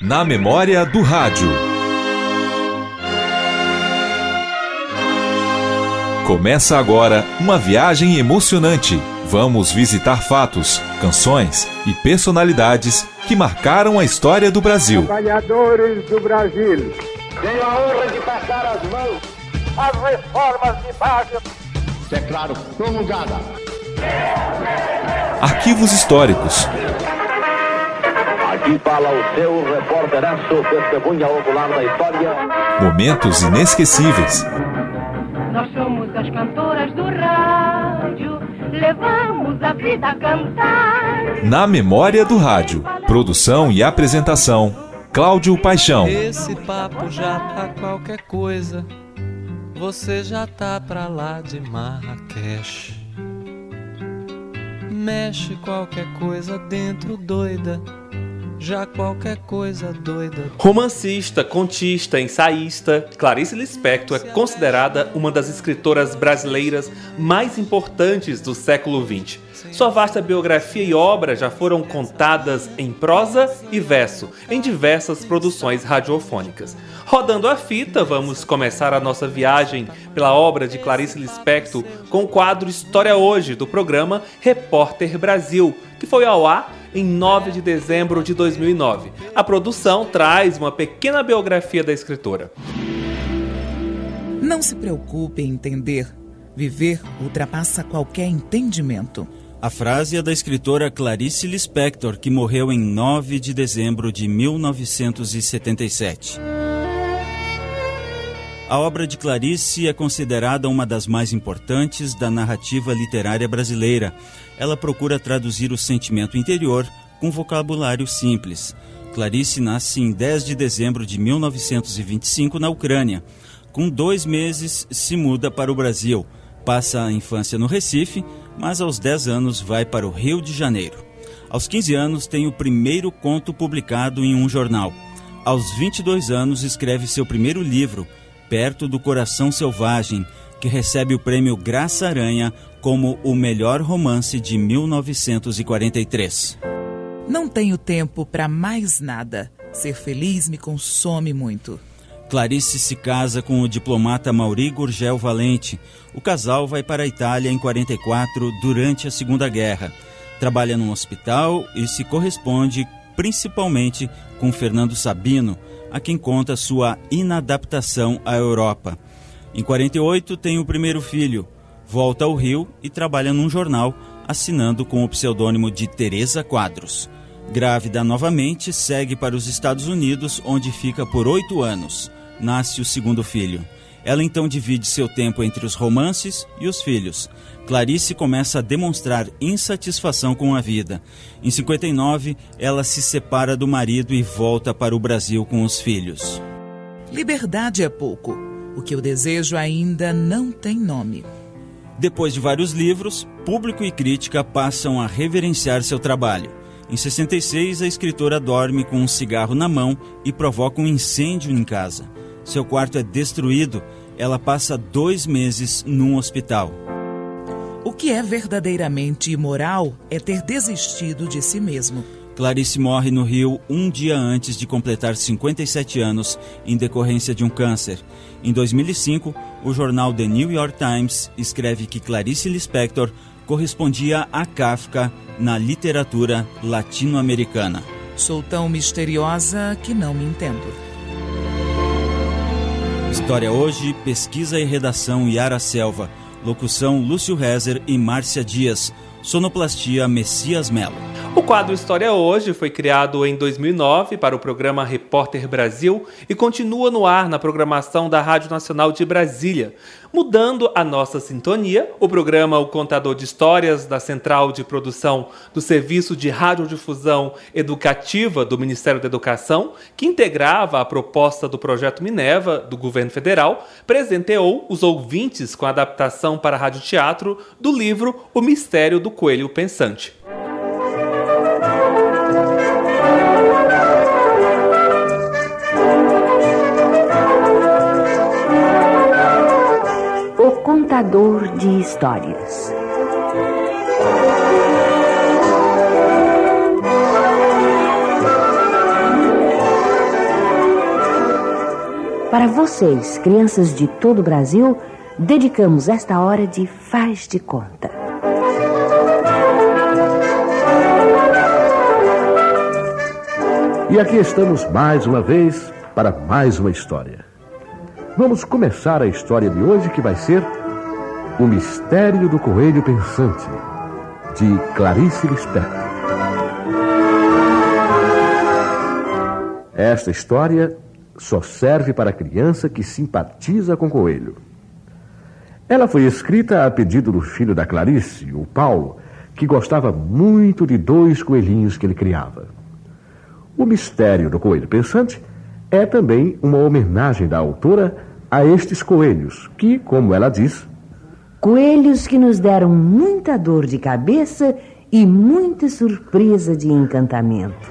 Na memória do rádio. Começa agora uma viagem emocionante. Vamos visitar fatos, canções e personalidades que marcaram a história do Brasil. Trabalhadores do Brasil. Tenho a honra de passar as mãos às reformas de base. Declaro promulgada. Arquivos históricos. Aqui fala o seu repórteraço, testemunha ocular da história. Momentos inesquecíveis. Nós somos as cantoras do rádio, levamos a vida a cantar. Na memória do rádio. Produção e apresentação: Cláudio Paixão. Esse papo já tá qualquer coisa. Você já tá pra lá de Marrakech. Mexe qualquer coisa dentro doida. Já qualquer coisa doida. Romancista, contista, ensaísta, Clarice Lispector é considerada uma das escritoras brasileiras mais importantes do século XX. Sua vasta biografia e obra já foram contadas em prosa e verso em diversas produções radiofônicas. Rodando a fita, vamos começar a nossa viagem pela obra de Clarice Lispector com o quadro História Hoje do programa Repórter Brasil, que foi ao ar em 9 de dezembro de 2009. A produção traz uma pequena biografia da escritora. Não se preocupe em entender. Viver ultrapassa qualquer entendimento. A frase é da escritora Clarice Lispector, que morreu em 9 de dezembro de 1977. A obra de Clarice é considerada uma das mais importantes da narrativa literária brasileira. Ela procura traduzir o sentimento interior com vocabulário simples. Clarice nasce em 10 de dezembro de 1925 na Ucrânia. Com dois meses, se muda para o Brasil. Passa a infância no Recife, mas aos 10 anos vai para o Rio de Janeiro. Aos 15 anos, tem o primeiro conto publicado em um jornal. Aos 22 anos, escreve seu primeiro livro, Perto do Coração Selvagem, que recebe o prêmio Graça Aranha como o melhor romance de 1943. Não tenho tempo para mais nada. Ser feliz me consome muito. Clarice se casa com o diplomata Mauri Gurgel Valente. O casal vai para a Itália em 44 durante a Segunda Guerra. Trabalha num hospital e se corresponde principalmente com Fernando Sabino, a quem conta sua inadaptação à Europa. Em 48 tem o primeiro filho, volta ao Rio e trabalha num jornal, assinando com o pseudônimo de Teresa Quadros. Grávida novamente, segue para os Estados Unidos, onde fica por oito anos. Nasce o segundo filho. Ela então divide seu tempo entre os romances e os filhos. Clarice começa a demonstrar insatisfação com a vida. Em 59, ela se separa do marido e volta para o Brasil com os filhos. Liberdade é pouco. O que eu desejo ainda não tem nome. Depois de vários livros, público e crítica passam a reverenciar seu trabalho. Em 66, a escritora dorme com um cigarro na mão e provoca um incêndio em casa. Seu quarto é destruído. Ela passa dois meses num hospital. O que é verdadeiramente imoral é ter desistido de si mesmo. Clarice morre no Rio um dia antes de completar 57 anos em decorrência de um câncer. Em 2005, o jornal The New York Times escreve que Clarice Lispector correspondia a Kafka na literatura latino-americana. Sou tão misteriosa que não me entendo. História hoje, pesquisa e redação Yara Selva. Locução Lúcio Rezer e Márcia Dias. Sonoplastia Messias Melo. O quadro História Hoje foi criado em 2009 para o programa Repórter Brasil e continua no ar na programação da Rádio Nacional de Brasília. Mudando a nossa sintonia, o programa O Contador de Histórias da Central de Produção do Serviço de Radiodifusão Educativa do Ministério da Educação, que integrava a proposta do projeto Minerva do governo federal, presenteou os ouvintes com a adaptação para radioteatro do livro O Mistério do Coelho Pensante. contador de histórias. Para vocês, crianças de todo o Brasil, dedicamos esta hora de Faz de Conta. E aqui estamos mais uma vez para mais uma história. Vamos começar a história de hoje que vai ser o Mistério do Coelho Pensante, de Clarice Lispector. Esta história só serve para criança que simpatiza com coelho. Ela foi escrita a pedido do filho da Clarice, o Paulo, que gostava muito de dois coelhinhos que ele criava. O mistério do coelho pensante é também uma homenagem da autora a estes coelhos, que, como ela diz, coelhos que nos deram muita dor de cabeça e muita surpresa de encantamento.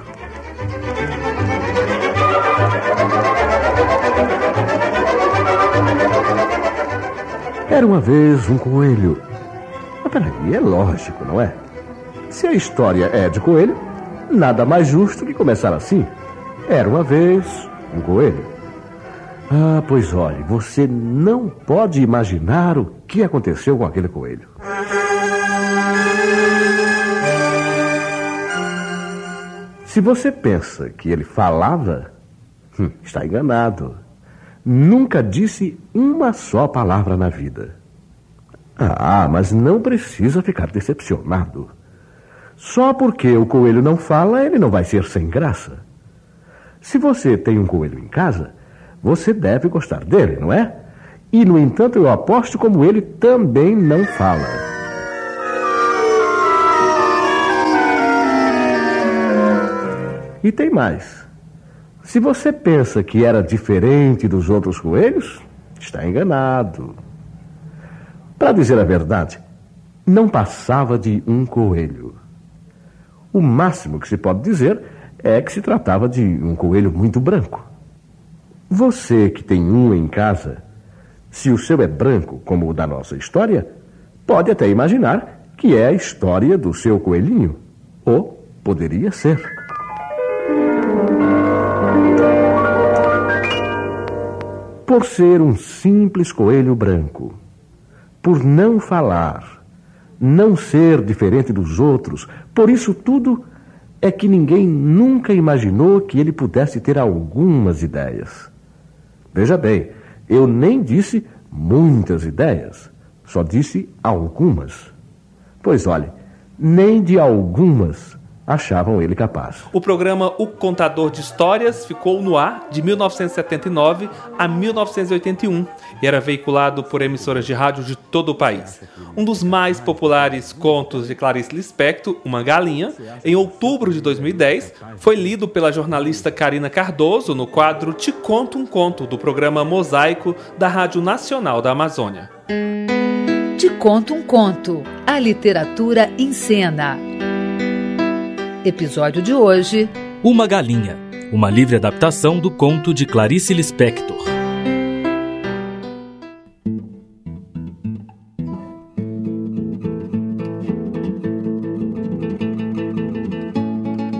Era uma vez um coelho. Mas peraí, é lógico, não é? Se a história é de coelho, nada mais justo que começar assim. Era uma vez um coelho. Ah, pois olhe, você não pode imaginar o que aconteceu com aquele coelho. Se você pensa que ele falava, hum, está enganado nunca disse uma só palavra na vida. Ah, mas não precisa ficar decepcionado. Só porque o coelho não fala, ele não vai ser sem graça. Se você tem um coelho em casa, você deve gostar dele, não é? E, no entanto, eu aposto como ele também não fala. E tem mais. Se você pensa que era diferente dos outros coelhos, está enganado. Para dizer a verdade, não passava de um coelho. O máximo que se pode dizer é que se tratava de um coelho muito branco. Você que tem um em casa, se o seu é branco, como o da nossa história, pode até imaginar que é a história do seu coelhinho. Ou poderia ser. por ser um simples coelho branco, por não falar, não ser diferente dos outros, por isso tudo é que ninguém nunca imaginou que ele pudesse ter algumas ideias. Veja bem, eu nem disse muitas ideias, só disse algumas. Pois olhe, nem de algumas achavam ele capaz. O programa O Contador de Histórias ficou no ar de 1979 a 1981 e era veiculado por emissoras de rádio de todo o país. Um dos mais populares contos de Clarice Lispector, Uma Galinha, em outubro de 2010, foi lido pela jornalista Karina Cardoso no quadro Te Conto um Conto do programa Mosaico da Rádio Nacional da Amazônia. Te Conto um Conto, a literatura em cena. Episódio de hoje: Uma Galinha, uma livre adaptação do conto de Clarice Lispector.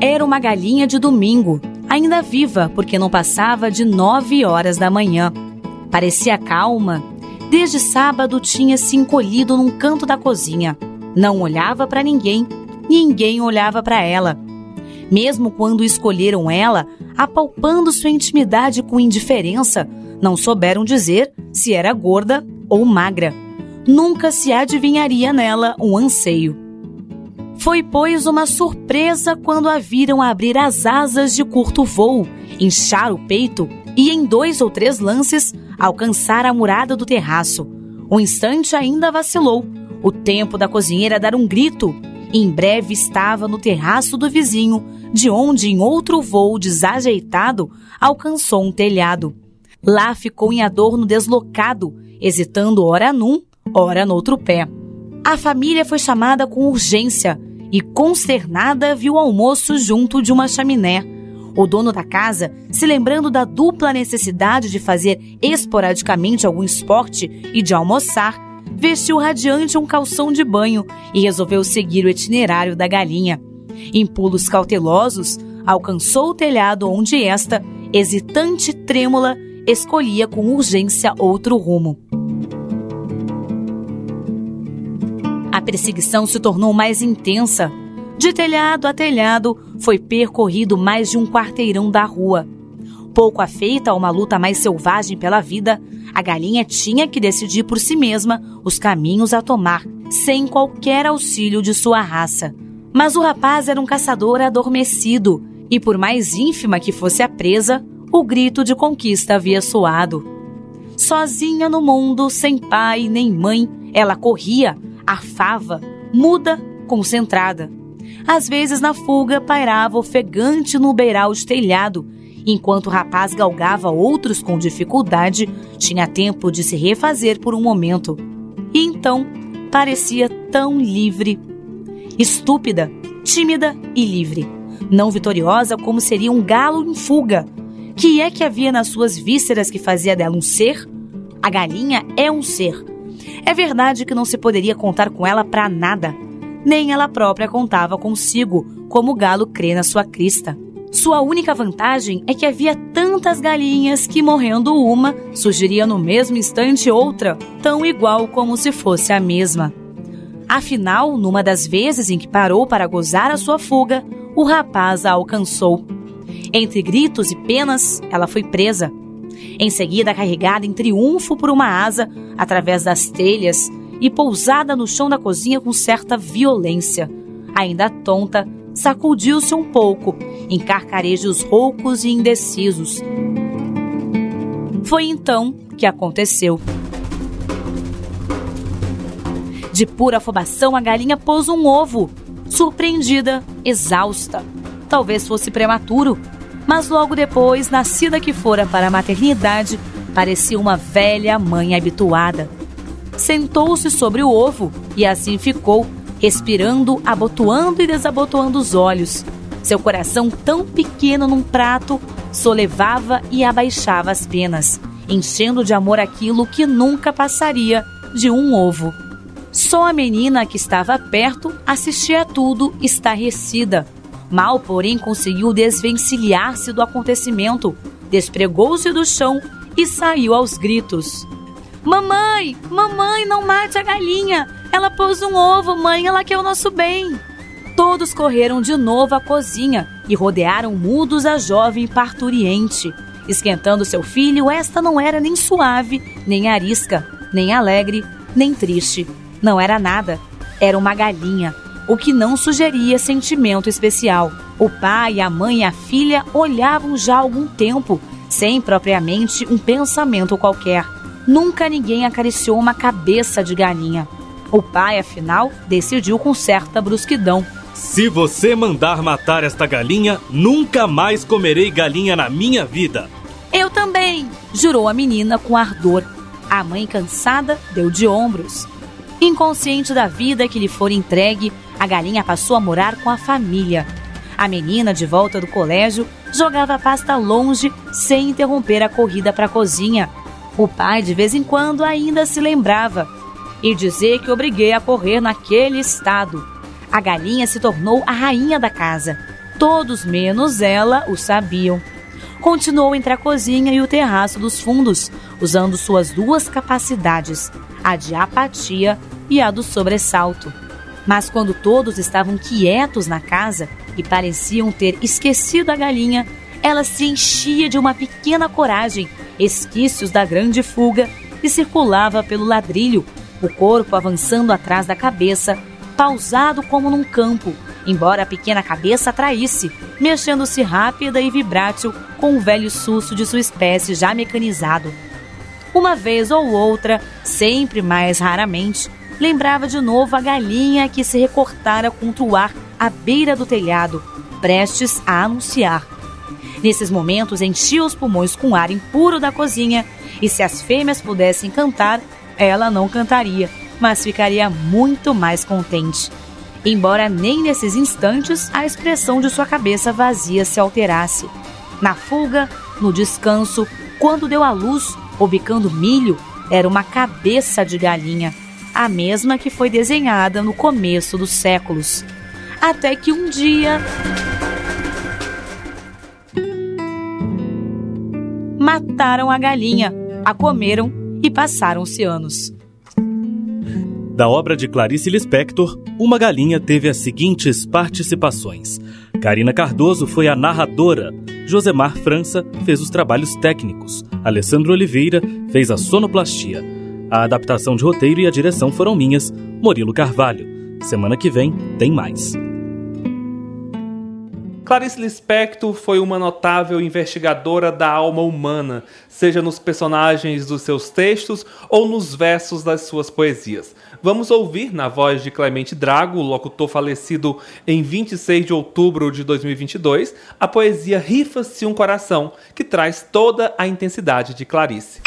Era uma galinha de domingo, ainda viva porque não passava de nove horas da manhã. Parecia calma. Desde sábado tinha se encolhido num canto da cozinha. Não olhava para ninguém ninguém olhava para ela. Mesmo quando escolheram ela, apalpando sua intimidade com indiferença, não souberam dizer se era gorda ou magra. Nunca se adivinharia nela um anseio. Foi, pois, uma surpresa quando a viram abrir as asas de curto voo, inchar o peito e, em dois ou três lances, alcançar a murada do terraço. Um instante ainda vacilou. O tempo da cozinheira dar um grito em breve estava no terraço do vizinho, de onde, em outro voo desajeitado, alcançou um telhado. Lá ficou em adorno deslocado, hesitando ora num, ora no outro pé. A família foi chamada com urgência e, consternada, viu o almoço junto de uma chaminé. O dono da casa, se lembrando da dupla necessidade de fazer esporadicamente algum esporte e de almoçar, vestiu radiante um calção de banho e resolveu seguir o itinerário da galinha. Em pulos cautelosos, alcançou o telhado onde esta, hesitante e trêmula, escolhia com urgência outro rumo. A perseguição se tornou mais intensa. De telhado a telhado, foi percorrido mais de um quarteirão da rua. Pouco afeita a uma luta mais selvagem pela vida, a galinha tinha que decidir por si mesma os caminhos a tomar, sem qualquer auxílio de sua raça. Mas o rapaz era um caçador adormecido, e por mais ínfima que fosse a presa, o grito de conquista havia soado. Sozinha no mundo, sem pai nem mãe, ela corria, arfava, muda, concentrada. Às vezes, na fuga, pairava ofegante no beiral estelhado, enquanto o rapaz galgava outros com dificuldade, tinha tempo de se refazer por um momento. E então parecia tão livre. Estúpida, tímida e livre. Não vitoriosa como seria um galo em fuga. Que é que havia nas suas vísceras que fazia dela um ser? A galinha é um ser. É verdade que não se poderia contar com ela para nada. Nem ela própria contava consigo, como o galo crê na sua crista. Sua única vantagem é que havia tantas galinhas que, morrendo uma, surgiria no mesmo instante outra, tão igual como se fosse a mesma. Afinal, numa das vezes em que parou para gozar a sua fuga, o rapaz a alcançou. Entre gritos e penas, ela foi presa. Em seguida, carregada em triunfo por uma asa através das telhas e pousada no chão da cozinha com certa violência. Ainda tonta, sacudiu-se um pouco, em carcarejos roucos e indecisos. Foi então que aconteceu. De pura afobação, a galinha pôs um ovo. Surpreendida, exausta. Talvez fosse prematuro, mas logo depois, nascida que fora para a maternidade, parecia uma velha mãe habituada. Sentou-se sobre o ovo e assim ficou, respirando, abotoando e desabotoando os olhos. Seu coração, tão pequeno num prato, solevava e abaixava as penas, enchendo de amor aquilo que nunca passaria de um ovo. Só a menina que estava perto assistia a tudo estarrecida. Mal, porém, conseguiu desvencilhar-se do acontecimento, despregou-se do chão e saiu aos gritos. Mamãe, mamãe, não mate a galinha! Ela pôs um ovo, mãe, ela quer o nosso bem. Todos correram de novo à cozinha e rodearam mudos a jovem parturiente. Esquentando seu filho, esta não era nem suave, nem arisca, nem alegre, nem triste. Não era nada. Era uma galinha, o que não sugeria sentimento especial. O pai, a mãe e a filha olhavam já há algum tempo, sem propriamente um pensamento qualquer. Nunca ninguém acariciou uma cabeça de galinha. O pai, afinal, decidiu com certa brusquidão. Se você mandar matar esta galinha, nunca mais comerei galinha na minha vida. Eu também, jurou a menina com ardor. A mãe, cansada, deu de ombros. Inconsciente da vida que lhe for entregue, a galinha passou a morar com a família. A menina, de volta do colégio, jogava a pasta longe sem interromper a corrida para a cozinha. O pai, de vez em quando, ainda se lembrava e dizer que obriguei a correr naquele estado. A galinha se tornou a rainha da casa. Todos menos ela o sabiam. Continuou entre a cozinha e o terraço dos fundos, usando suas duas capacidades, a de apatia e a do sobressalto. Mas quando todos estavam quietos na casa e pareciam ter esquecido a galinha, ela se enchia de uma pequena coragem, esquícios da grande fuga, e circulava pelo ladrilho, o corpo avançando atrás da cabeça, pausado como num campo, embora a pequena cabeça atraísse, mexendo-se rápida e vibrátil com o velho susto de sua espécie já mecanizado. Uma vez ou outra, sempre mais raramente, lembrava de novo a galinha que se recortara contra o ar à beira do telhado, prestes a anunciar. Nesses momentos, enchia os pulmões com ar impuro da cozinha e se as fêmeas pudessem cantar, ela não cantaria, mas ficaria muito mais contente. Embora nem nesses instantes a expressão de sua cabeça vazia se alterasse. Na fuga, no descanso, quando deu à luz, obicando milho, era uma cabeça de galinha, a mesma que foi desenhada no começo dos séculos. Até que um dia. mataram a galinha, a comeram e passaram-se anos. Da obra de Clarice Lispector, Uma Galinha teve as seguintes participações. Karina Cardoso foi a narradora, Josemar França fez os trabalhos técnicos, Alessandro Oliveira fez a sonoplastia. A adaptação de roteiro e a direção foram minhas, Murilo Carvalho. Semana que vem tem mais. Clarice Lispector foi uma notável investigadora da alma humana, seja nos personagens dos seus textos ou nos versos das suas poesias. Vamos ouvir, na voz de Clemente Drago, locutor falecido em 26 de outubro de 2022, a poesia Rifa-se um Coração, que traz toda a intensidade de Clarice.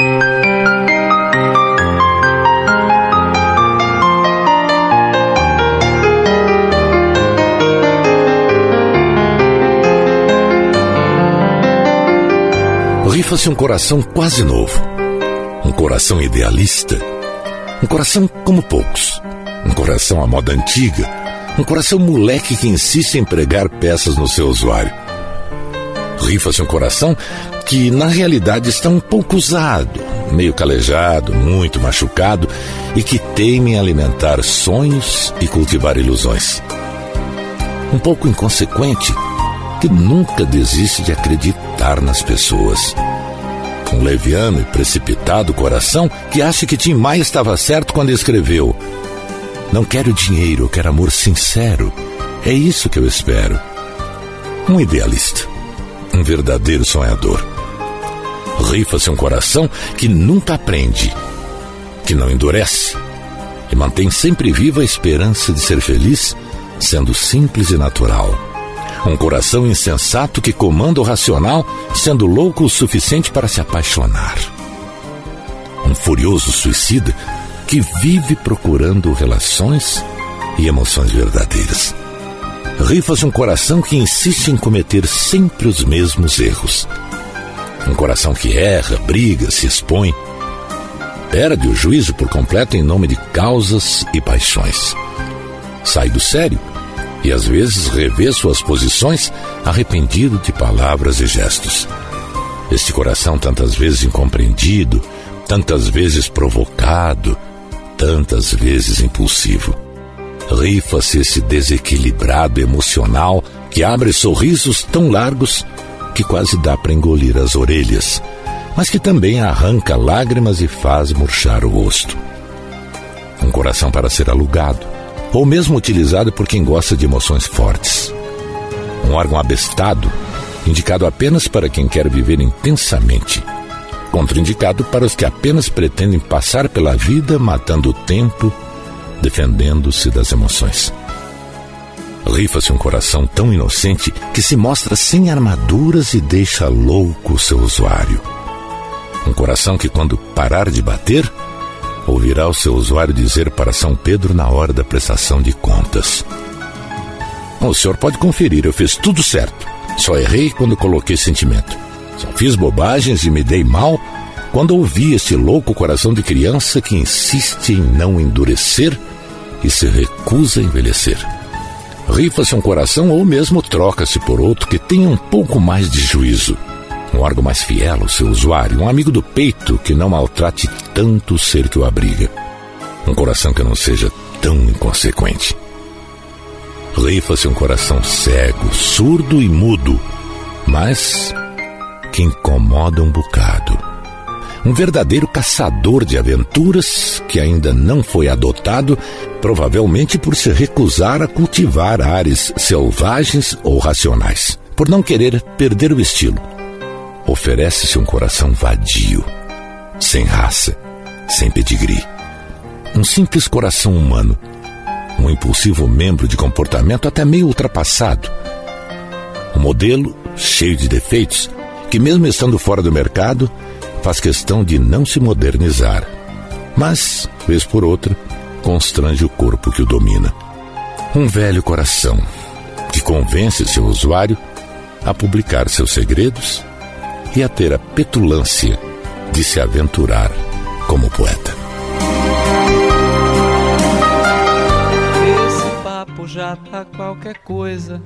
Rifa-se um coração quase novo. Um coração idealista. Um coração como poucos. Um coração à moda antiga. Um coração moleque que insiste em pregar peças no seu usuário. Rifa-se um coração que na realidade está um pouco usado, meio calejado, muito machucado e que teima em alimentar sonhos e cultivar ilusões. Um pouco inconsequente que nunca desiste de acreditar nas pessoas. Um leviano e precipitado coração que acha que Tim Maia estava certo quando escreveu: Não quero dinheiro, quero amor sincero. É isso que eu espero. Um idealista, um verdadeiro sonhador. Rifa-se um coração que nunca aprende, que não endurece e mantém sempre viva a esperança de ser feliz, sendo simples e natural. Um coração insensato que comanda o racional, sendo louco o suficiente para se apaixonar. Um furioso suicida que vive procurando relações e emoções verdadeiras. Rifa-se um coração que insiste em cometer sempre os mesmos erros. Um coração que erra, briga, se expõe. Perde o juízo por completo em nome de causas e paixões. Sai do sério e às vezes revê suas posições arrependido de palavras e gestos. Este coração tantas vezes incompreendido, tantas vezes provocado, tantas vezes impulsivo. Rifa-se esse desequilibrado emocional que abre sorrisos tão largos que quase dá para engolir as orelhas, mas que também arranca lágrimas e faz murchar o rosto. Um coração para ser alugado, ou mesmo utilizado por quem gosta de emoções fortes. Um órgão abestado, indicado apenas para quem quer viver intensamente, contraindicado para os que apenas pretendem passar pela vida matando o tempo, defendendo-se das emoções. Rifa-se um coração tão inocente que se mostra sem armaduras e deixa louco o seu usuário. Um coração que, quando parar de bater, ouvirá o seu usuário dizer para São Pedro na hora da prestação de contas: O senhor pode conferir, eu fiz tudo certo. Só errei quando coloquei sentimento. Só fiz bobagens e me dei mal quando ouvi este louco coração de criança que insiste em não endurecer e se recusa a envelhecer. Rifa-se um coração ou mesmo troca-se por outro que tenha um pouco mais de juízo um órgão mais fiel ao seu usuário, um amigo do peito que não maltrate tanto o ser que o abriga, um coração que não seja tão inconsequente. Rifa-se um coração cego, surdo e mudo, mas que incomoda um bocado. Um verdadeiro caçador de aventuras que ainda não foi adotado, provavelmente por se recusar a cultivar ares selvagens ou racionais, por não querer perder o estilo oferece-se um coração vadio, sem raça, sem pedigree. Um simples coração humano, um impulsivo membro de comportamento até meio ultrapassado. Um modelo cheio de defeitos que, mesmo estando fora do mercado, faz questão de não se modernizar, mas, vez por outra, constrange o corpo que o domina. Um velho coração que convence seu usuário a publicar seus segredos e a ter a petulância de se aventurar como poeta. Esse papo já tá qualquer coisa.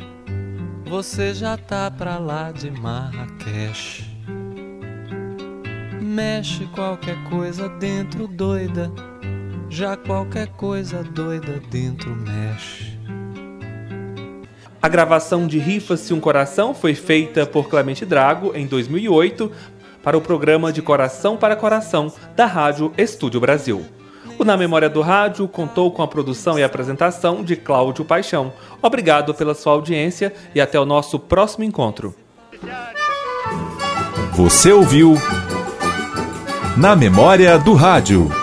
Você já tá pra lá de Marrakech. Mexe qualquer coisa dentro doida, já qualquer coisa doida dentro mexe. A gravação de Rifa-se um Coração foi feita por Clemente Drago em 2008 para o programa de Coração para Coração da Rádio Estúdio Brasil. O Na Memória do Rádio contou com a produção e apresentação de Cláudio Paixão. Obrigado pela sua audiência e até o nosso próximo encontro. Você ouviu Na Memória do Rádio.